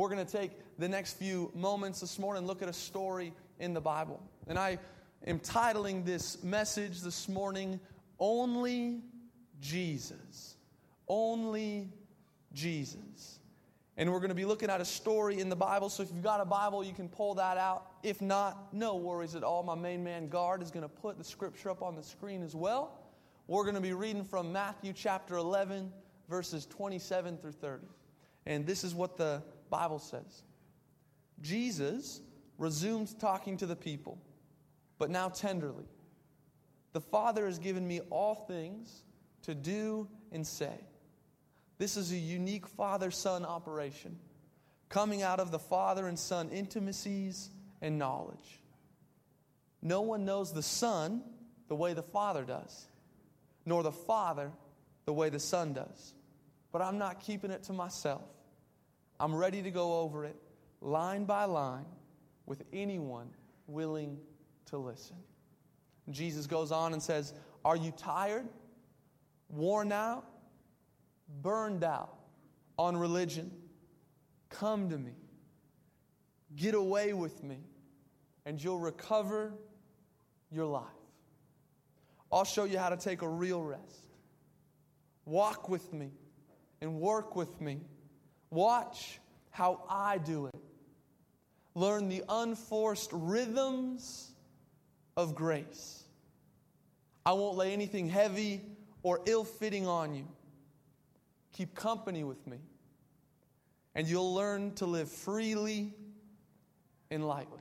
we're going to take the next few moments this morning look at a story in the Bible. And I am titling this message this morning, Only Jesus. Only Jesus. And we're going to be looking at a story in the Bible. So if you've got a Bible, you can pull that out. If not, no worries at all. My main man, Guard, is going to put the scripture up on the screen as well. We're going to be reading from Matthew chapter 11, verses 27 through 30. And this is what the Bible says Jesus resumed talking to the people, but now tenderly. The Father has given me all things to do and say. This is a unique father son operation, coming out of the father and son intimacies and knowledge. No one knows the Son the way the Father does nor the Father the way the Son does. But I'm not keeping it to myself. I'm ready to go over it line by line with anyone willing to listen. Jesus goes on and says, Are you tired, worn out, burned out on religion? Come to me. Get away with me, and you'll recover your life. I'll show you how to take a real rest. Walk with me and work with me. Watch how I do it. Learn the unforced rhythms of grace. I won't lay anything heavy or ill fitting on you. Keep company with me, and you'll learn to live freely and lightly.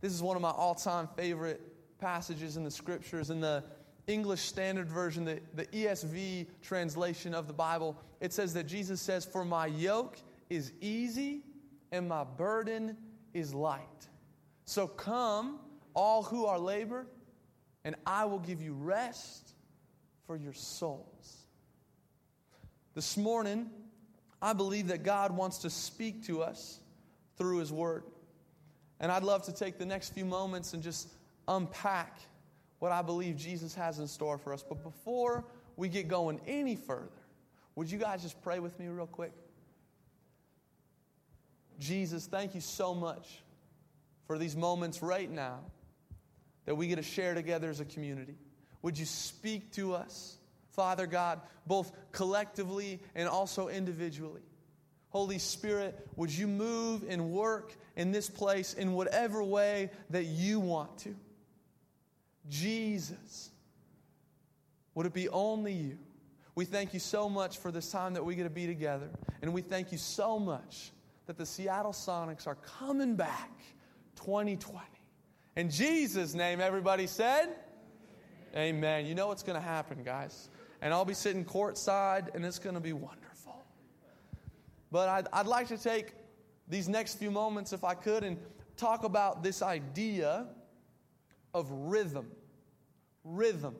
This is one of my all time favorite passages in the scriptures. In the English Standard Version, the, the ESV translation of the Bible, it says that Jesus says, For my yoke is easy and my burden is light. So come, all who are labored, and I will give you rest for your souls. This morning, I believe that God wants to speak to us through His Word. And I'd love to take the next few moments and just unpack what I believe Jesus has in store for us. But before we get going any further, would you guys just pray with me real quick? Jesus, thank you so much for these moments right now that we get to share together as a community. Would you speak to us, Father God, both collectively and also individually? Holy Spirit, would you move and work in this place in whatever way that you want to? Jesus. Would it be only you? We thank you so much for this time that we get to be together. And we thank you so much that the Seattle Sonics are coming back 2020. In Jesus' name, everybody said, Amen. Amen. You know what's going to happen, guys. And I'll be sitting courtside, and it's going to be wonderful. But I'd, I'd like to take these next few moments, if I could, and talk about this idea of rhythm. Rhythm.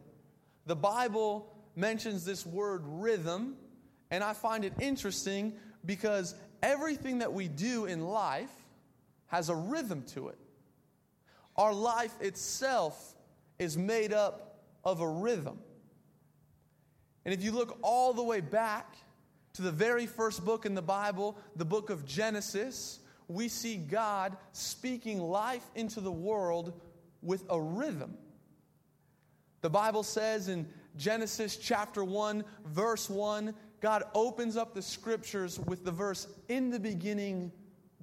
The Bible mentions this word rhythm, and I find it interesting because everything that we do in life has a rhythm to it. Our life itself is made up of a rhythm. And if you look all the way back to the very first book in the Bible, the book of Genesis, we see God speaking life into the world with a rhythm. The Bible says in Genesis chapter 1, verse 1, God opens up the scriptures with the verse, In the beginning,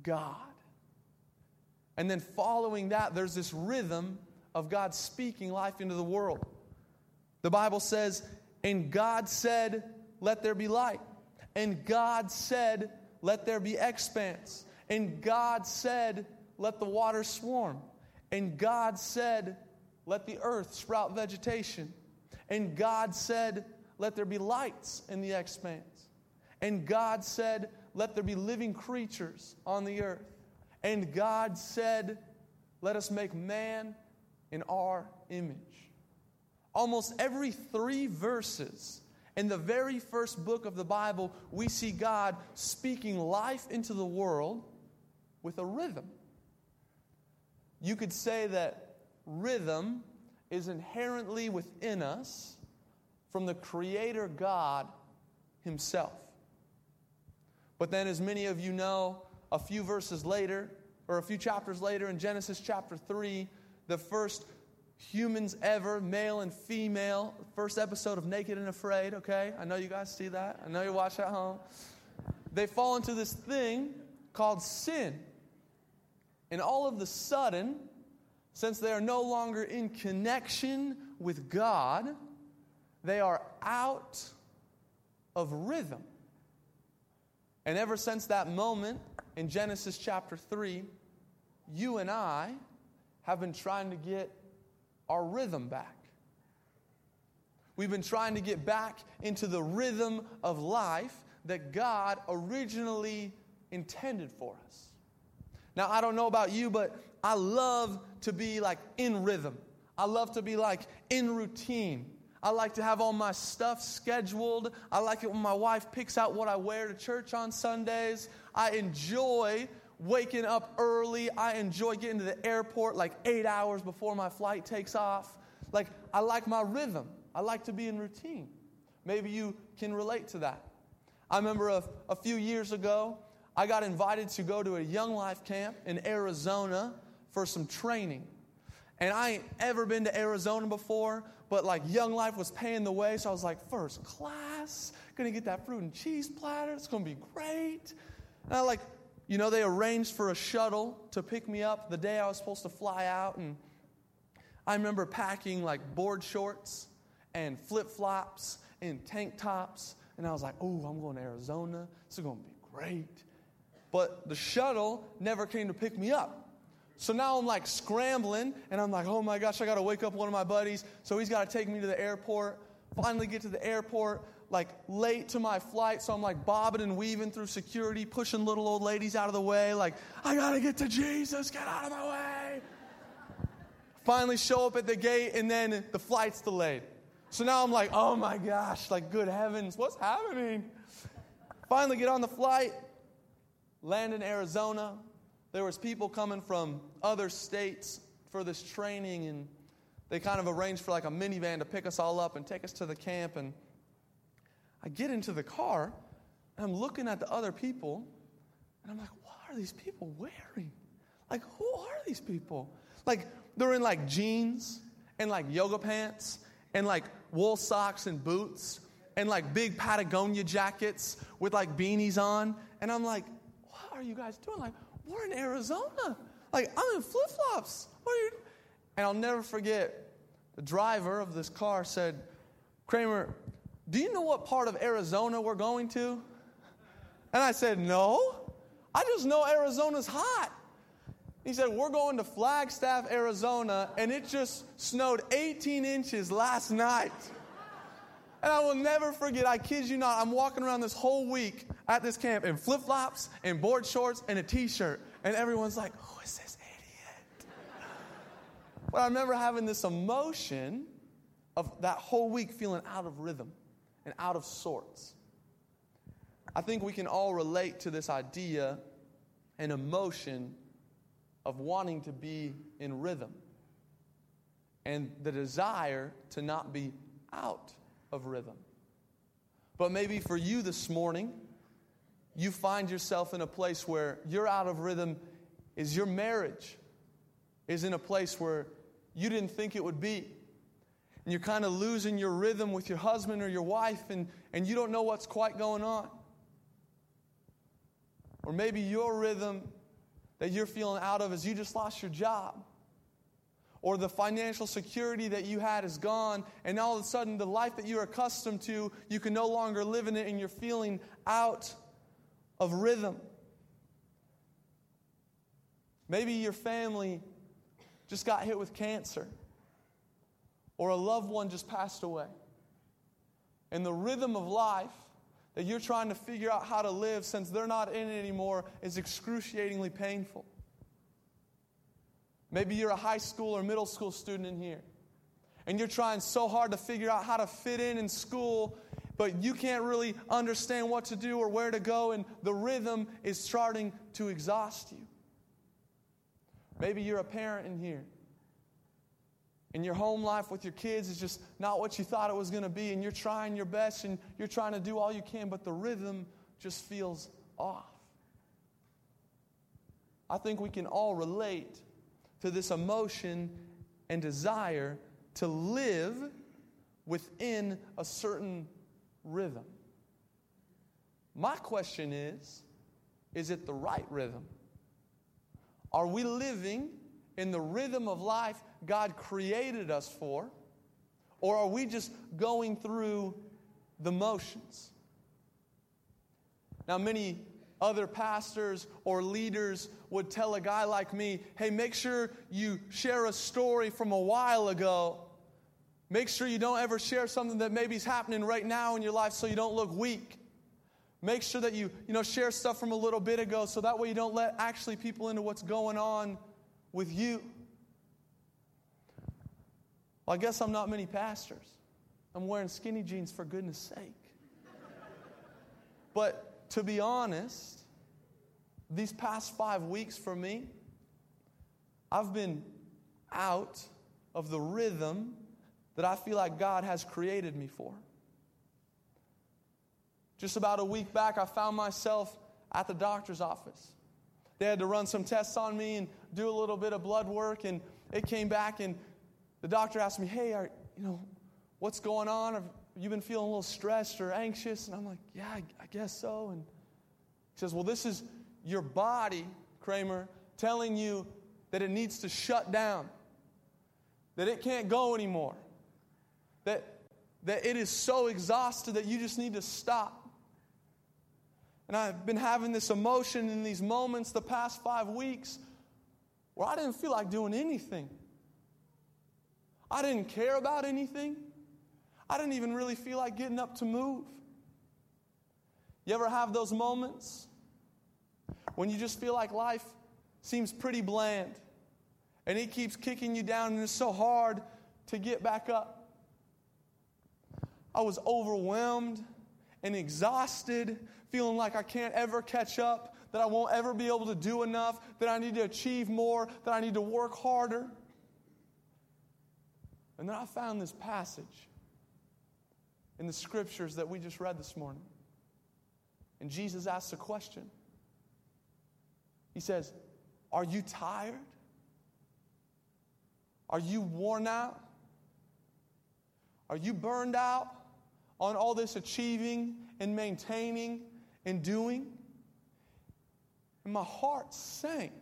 God. And then following that, there's this rhythm of God speaking life into the world. The Bible says, And God said, Let there be light. And God said, Let there be expanse. And God said, Let the water swarm. And God said, Let the earth sprout vegetation. And God said, Let there be lights in the expanse. And God said, Let there be living creatures on the earth. And God said, Let us make man in our image. Almost every three verses in the very first book of the Bible, we see God speaking life into the world with a rhythm. You could say that rhythm is inherently within us from the Creator God Himself. But then, as many of you know, a few verses later, or a few chapters later, in Genesis chapter 3, the first humans ever, male and female, first episode of Naked and Afraid, okay? I know you guys see that. I know you watch at home. They fall into this thing called sin. And all of the sudden, since they are no longer in connection with God, they are out of rhythm. And ever since that moment in Genesis chapter 3, you and I have been trying to get our rhythm back. We've been trying to get back into the rhythm of life that God originally intended for us. Now, I don't know about you, but I love to be like in rhythm. I love to be like in routine. I like to have all my stuff scheduled. I like it when my wife picks out what I wear to church on Sundays. I enjoy waking up early. I enjoy getting to the airport like eight hours before my flight takes off. Like, I like my rhythm. I like to be in routine. Maybe you can relate to that. I remember a, a few years ago, I got invited to go to a Young Life camp in Arizona for some training. And I ain't ever been to Arizona before, but like Young Life was paying the way, so I was like, first class, gonna get that fruit and cheese platter, it's gonna be great. And I like, you know, they arranged for a shuttle to pick me up the day I was supposed to fly out, and I remember packing like board shorts and flip flops and tank tops and I was like, oh, I'm going to Arizona. This is to be great. But the shuttle never came to pick me up. So now I'm like scrambling, and I'm like, oh my gosh, I got to wake up one of my buddies. So he's got to take me to the airport. Finally, get to the airport, like late to my flight. So I'm like bobbing and weaving through security, pushing little old ladies out of the way, like, I got to get to Jesus, get out of my way. Finally, show up at the gate, and then the flight's delayed. So now I'm like, oh my gosh, like, good heavens, what's happening? Finally, get on the flight, land in Arizona. There was people coming from other states for this training, and they kind of arranged for like a minivan to pick us all up and take us to the camp. And I get into the car, and I'm looking at the other people, and I'm like, what are these people wearing? Like, who are these people? Like, they're in like jeans and like yoga pants and like wool socks and boots and like big Patagonia jackets with like beanies on. And I'm like, what are you guys doing? Like, we're in Arizona. Like, I'm in flip flops. What are you? And I'll never forget the driver of this car said, Kramer, do you know what part of Arizona we're going to? And I said, no. I just know Arizona's hot. He said, We're going to Flagstaff, Arizona, and it just snowed 18 inches last night. And I will never forget, I kid you not, I'm walking around this whole week at this camp in flip flops and board shorts and a t shirt. And everyone's like, Who is this idiot? But I remember having this emotion of that whole week feeling out of rhythm and out of sorts. I think we can all relate to this idea and emotion of wanting to be in rhythm and the desire to not be out of rhythm. But maybe for you this morning, you find yourself in a place where you're out of rhythm is your marriage is in a place where you didn't think it would be. And you're kind of losing your rhythm with your husband or your wife, and, and you don't know what's quite going on. Or maybe your rhythm that you're feeling out of is you just lost your job. Or the financial security that you had is gone, and all of a sudden, the life that you're accustomed to, you can no longer live in it, and you're feeling out of rhythm. Maybe your family just got hit with cancer, or a loved one just passed away. And the rhythm of life that you're trying to figure out how to live since they're not in it anymore is excruciatingly painful. Maybe you're a high school or middle school student in here, and you're trying so hard to figure out how to fit in in school, but you can't really understand what to do or where to go, and the rhythm is starting to exhaust you. Maybe you're a parent in here and your home life with your kids is just not what you thought it was going to be, and you're trying your best and you're trying to do all you can, but the rhythm just feels off. I think we can all relate to this emotion and desire to live within a certain rhythm. My question is is it the right rhythm? Are we living in the rhythm of life God created us for? Or are we just going through the motions? Now, many other pastors or leaders would tell a guy like me, hey, make sure you share a story from a while ago. Make sure you don't ever share something that maybe is happening right now in your life so you don't look weak. Make sure that you, you know, share stuff from a little bit ago so that way you don't let actually people into what's going on with you. Well, I guess I'm not many pastors. I'm wearing skinny jeans for goodness sake. But to be honest, these past five weeks for me, I've been out of the rhythm that I feel like God has created me for. Just about a week back, I found myself at the doctor's office. They had to run some tests on me and do a little bit of blood work, and it came back, and the doctor asked me, Hey, are, you know, what's going on? Have been feeling a little stressed or anxious? And I'm like, Yeah, I, I guess so. And he says, Well, this is your body, Kramer, telling you that it needs to shut down, that it can't go anymore, that, that it is so exhausted that you just need to stop. And I've been having this emotion in these moments the past five weeks where I didn't feel like doing anything. I didn't care about anything. I didn't even really feel like getting up to move. You ever have those moments when you just feel like life seems pretty bland and it keeps kicking you down and it's so hard to get back up? I was overwhelmed and exhausted, feeling like I can't ever catch up, that I won't ever be able to do enough, that I need to achieve more, that I need to work harder. And then I found this passage in the scriptures that we just read this morning. And Jesus asks a question. He says, Are you tired? Are you worn out? Are you burned out on all this achieving and maintaining and doing? And my heart sank.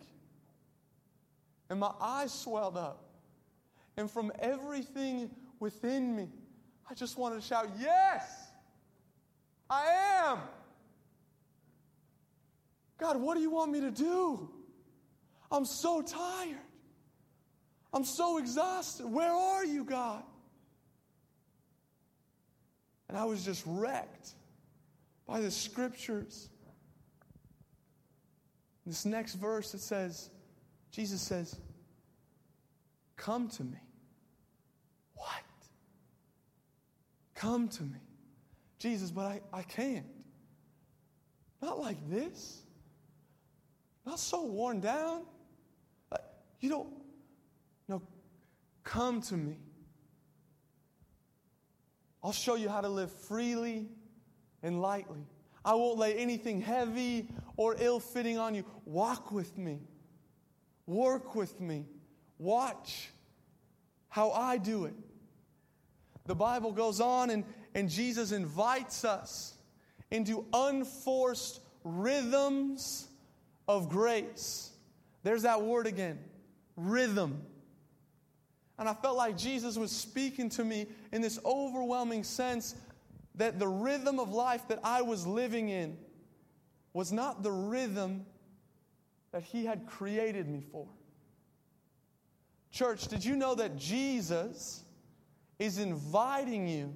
And my eyes swelled up. And from everything within me, I just wanted to shout, Yes, I am. God, what do you want me to do? I'm so tired. I'm so exhausted. Where are you, God? And I was just wrecked by the scriptures. This next verse, it says, Jesus says, Come to me. What? Come to me. Jesus, but I, I can't. Not like this. Not so worn down. You don't, no, come to me. I'll show you how to live freely and lightly. I won't lay anything heavy or ill fitting on you. Walk with me, work with me. Watch how I do it. The Bible goes on, and, and Jesus invites us into unforced rhythms of grace. There's that word again rhythm. And I felt like Jesus was speaking to me in this overwhelming sense that the rhythm of life that I was living in was not the rhythm that He had created me for. Church, did you know that Jesus is inviting you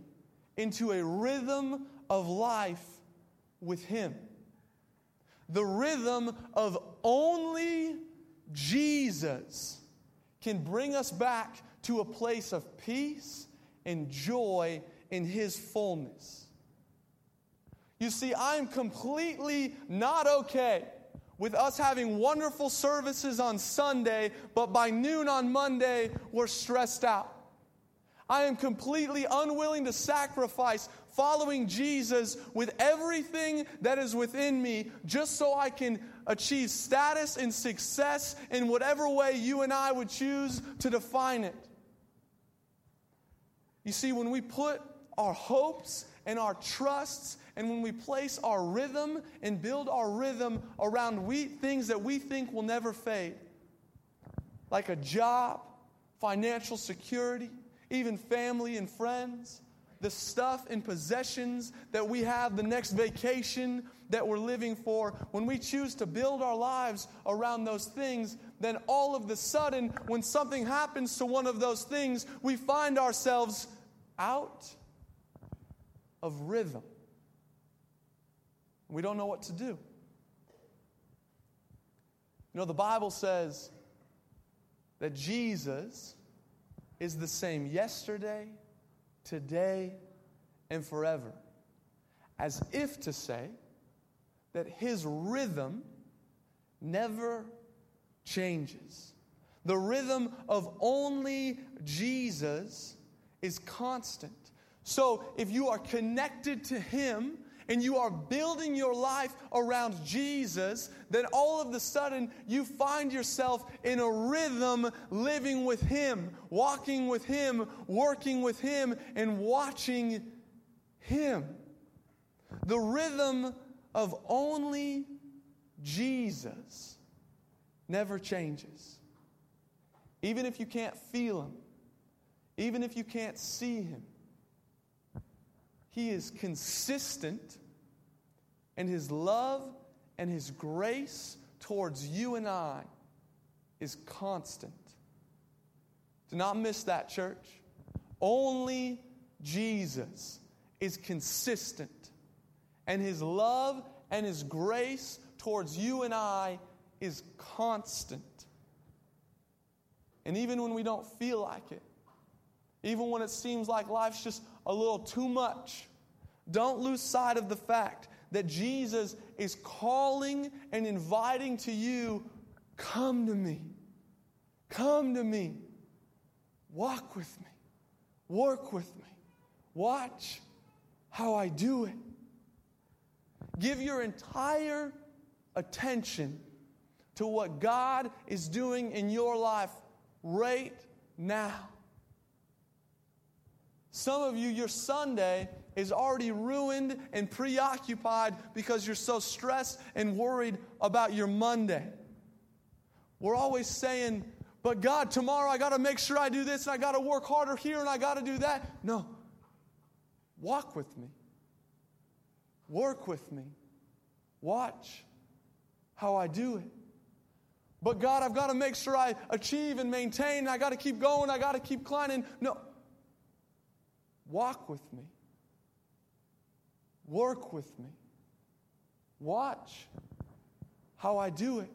into a rhythm of life with Him? The rhythm of only Jesus can bring us back to a place of peace and joy in His fullness. You see, I'm completely not okay with us having wonderful services on Sunday, but by noon on Monday, we're stressed out. I am completely unwilling to sacrifice following Jesus with everything that is within me, just so I can achieve status and success in whatever way you and I would choose to define it. You see, when we put our hopes and our trusts and when we place our rhythm and build our rhythm around we, things that we think will never fade, like a job, financial security, even family and friends, the stuff and possessions that we have, the next vacation that we're living for, when we choose to build our lives around those things, then all of the sudden, when something happens to one of those things, we find ourselves out of rhythm. We don't know what to do. You know, the Bible says that Jesus is the same yesterday, today, and forever. As if to say that his rhythm never changes. The rhythm of only Jesus is constant. So if you are connected to him, and you are building your life around Jesus, then all of a sudden you find yourself in a rhythm living with Him, walking with Him, working with Him, and watching Him. The rhythm of only Jesus never changes. Even if you can't feel Him, even if you can't see Him, he is consistent, and His love and His grace towards you and I is constant. Do not miss that, church. Only Jesus is consistent, and His love and His grace towards you and I is constant. And even when we don't feel like it, even when it seems like life's just a little too much, don't lose sight of the fact that Jesus is calling and inviting to you come to me. Come to me. Walk with me. Work with me. Watch how I do it. Give your entire attention to what God is doing in your life right now. Some of you, your Sunday is already ruined and preoccupied because you're so stressed and worried about your Monday. We're always saying, but God, tomorrow I got to make sure I do this and I got to work harder here and I got to do that. No. Walk with me. Work with me. Watch how I do it. But God, I've got to make sure I achieve and maintain. I got to keep going. I got to keep climbing. No. Walk with me. Work with me. Watch how I do it.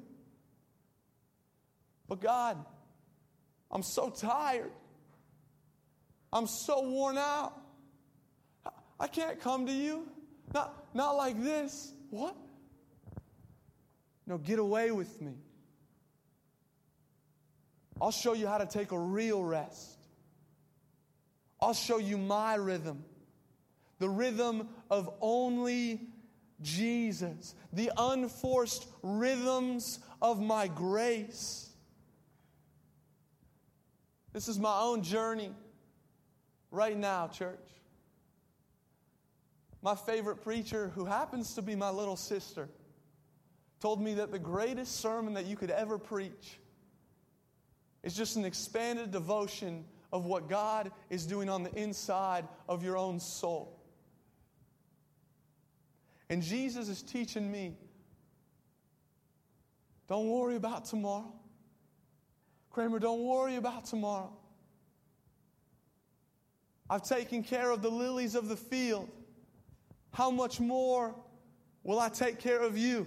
But God, I'm so tired. I'm so worn out. I can't come to you. Not, not like this. What? No, get away with me. I'll show you how to take a real rest. I'll show you my rhythm the rhythm of only Jesus, the unforced rhythms of my grace. This is my own journey right now, church. My favorite preacher, who happens to be my little sister, told me that the greatest sermon that you could ever preach is just an expanded devotion of what God is doing on the inside of your own soul. And Jesus is teaching me don't worry about tomorrow. Kramer, don't worry about tomorrow. I've taken care of the lilies of the field. How much more will I take care of you?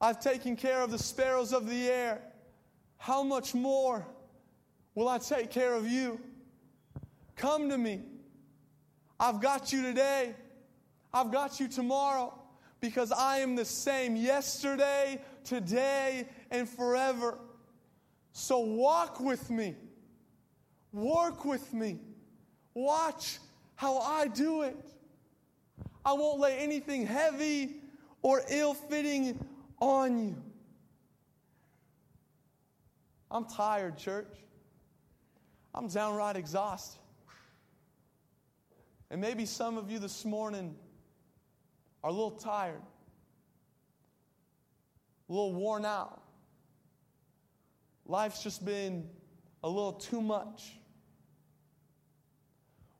I've taken care of the sparrows of the air. How much more will I take care of you? Come to me. I've got you today. I've got you tomorrow because I am the same yesterday, today, and forever. So walk with me, work with me, watch how I do it. I won't lay anything heavy or ill fitting on you. I'm tired, church. I'm downright exhausted. And maybe some of you this morning are a little tired, a little worn out. Life's just been a little too much.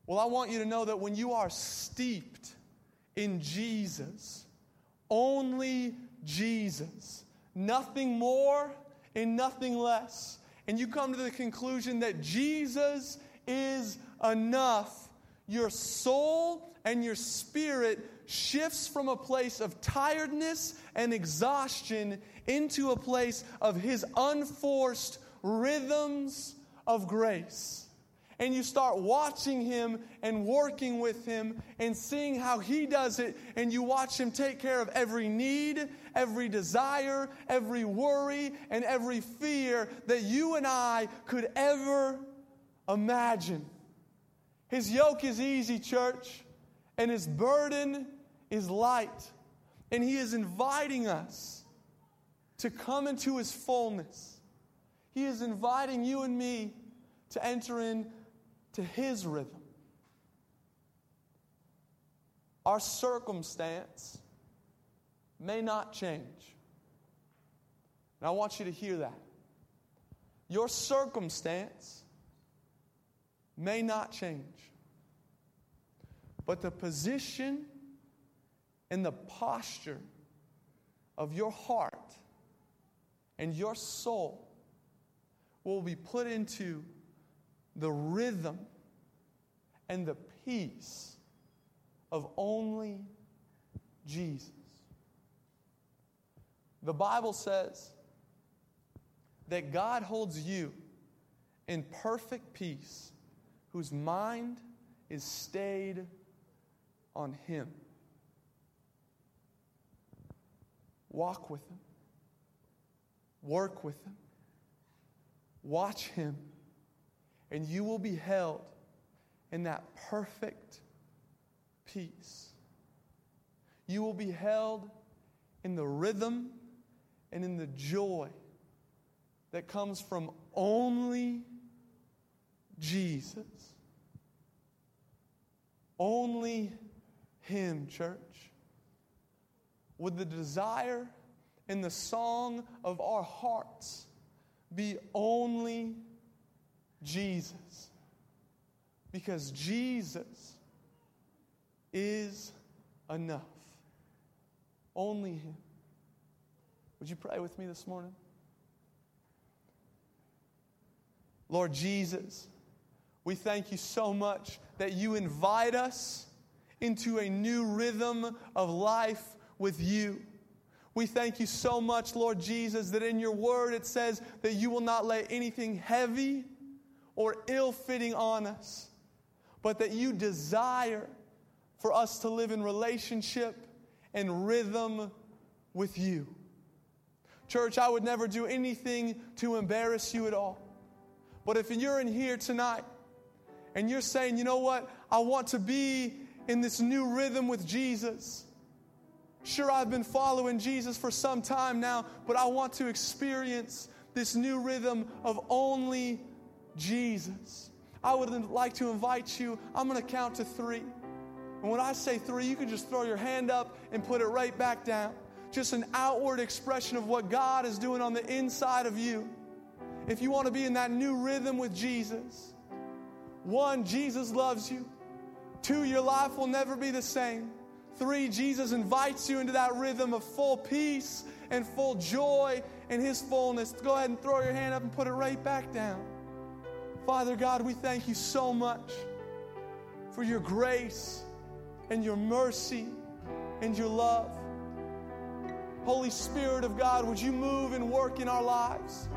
Well, I want you to know that when you are steeped in Jesus, only Jesus, nothing more and nothing less, and you come to the conclusion that Jesus is enough, your soul and your spirit shifts from a place of tiredness and exhaustion into a place of His unforced rhythms of grace. And you start watching him and working with him and seeing how he does it. And you watch him take care of every need, every desire, every worry, and every fear that you and I could ever imagine. His yoke is easy, church, and his burden is light. And he is inviting us to come into his fullness. He is inviting you and me to enter in to his rhythm. Our circumstance may not change. And I want you to hear that. Your circumstance may not change. But the position and the posture of your heart and your soul will be put into the rhythm and the peace of only Jesus. The Bible says that God holds you in perfect peace, whose mind is stayed on Him. Walk with Him, work with Him, watch Him and you will be held in that perfect peace. You will be held in the rhythm and in the joy that comes from only Jesus. Only Him, church. Would the desire and the song of our hearts be only Jesus. Because Jesus is enough. Only Him. Would you pray with me this morning? Lord Jesus, we thank you so much that you invite us into a new rhythm of life with you. We thank you so much, Lord Jesus, that in your word it says that you will not lay anything heavy or ill fitting on us, but that you desire for us to live in relationship and rhythm with you. Church, I would never do anything to embarrass you at all. But if you're in here tonight and you're saying, you know what, I want to be in this new rhythm with Jesus. Sure, I've been following Jesus for some time now, but I want to experience this new rhythm of only Jesus. I would like to invite you, I'm going to count to three. And when I say three, you can just throw your hand up and put it right back down. Just an outward expression of what God is doing on the inside of you. If you want to be in that new rhythm with Jesus, one, Jesus loves you. Two, your life will never be the same. Three, Jesus invites you into that rhythm of full peace and full joy in His fullness. Go ahead and throw your hand up and put it right back down. Father God, we thank you so much for your grace and your mercy and your love. Holy Spirit of God, would you move and work in our lives?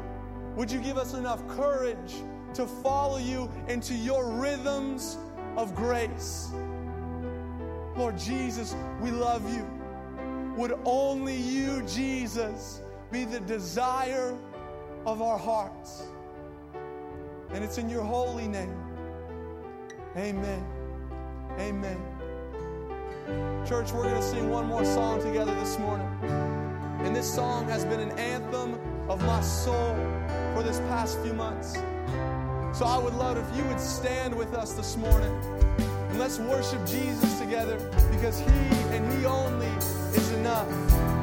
Would you give us enough courage to follow you into your rhythms of grace? Lord Jesus, we love you. Would only you, Jesus, be the desire of our hearts? And it's in your holy name. Amen. Amen. Church, we're going to sing one more song together this morning. And this song has been an anthem of my soul for this past few months. So I would love if you would stand with us this morning and let's worship Jesus together because He and He only is enough.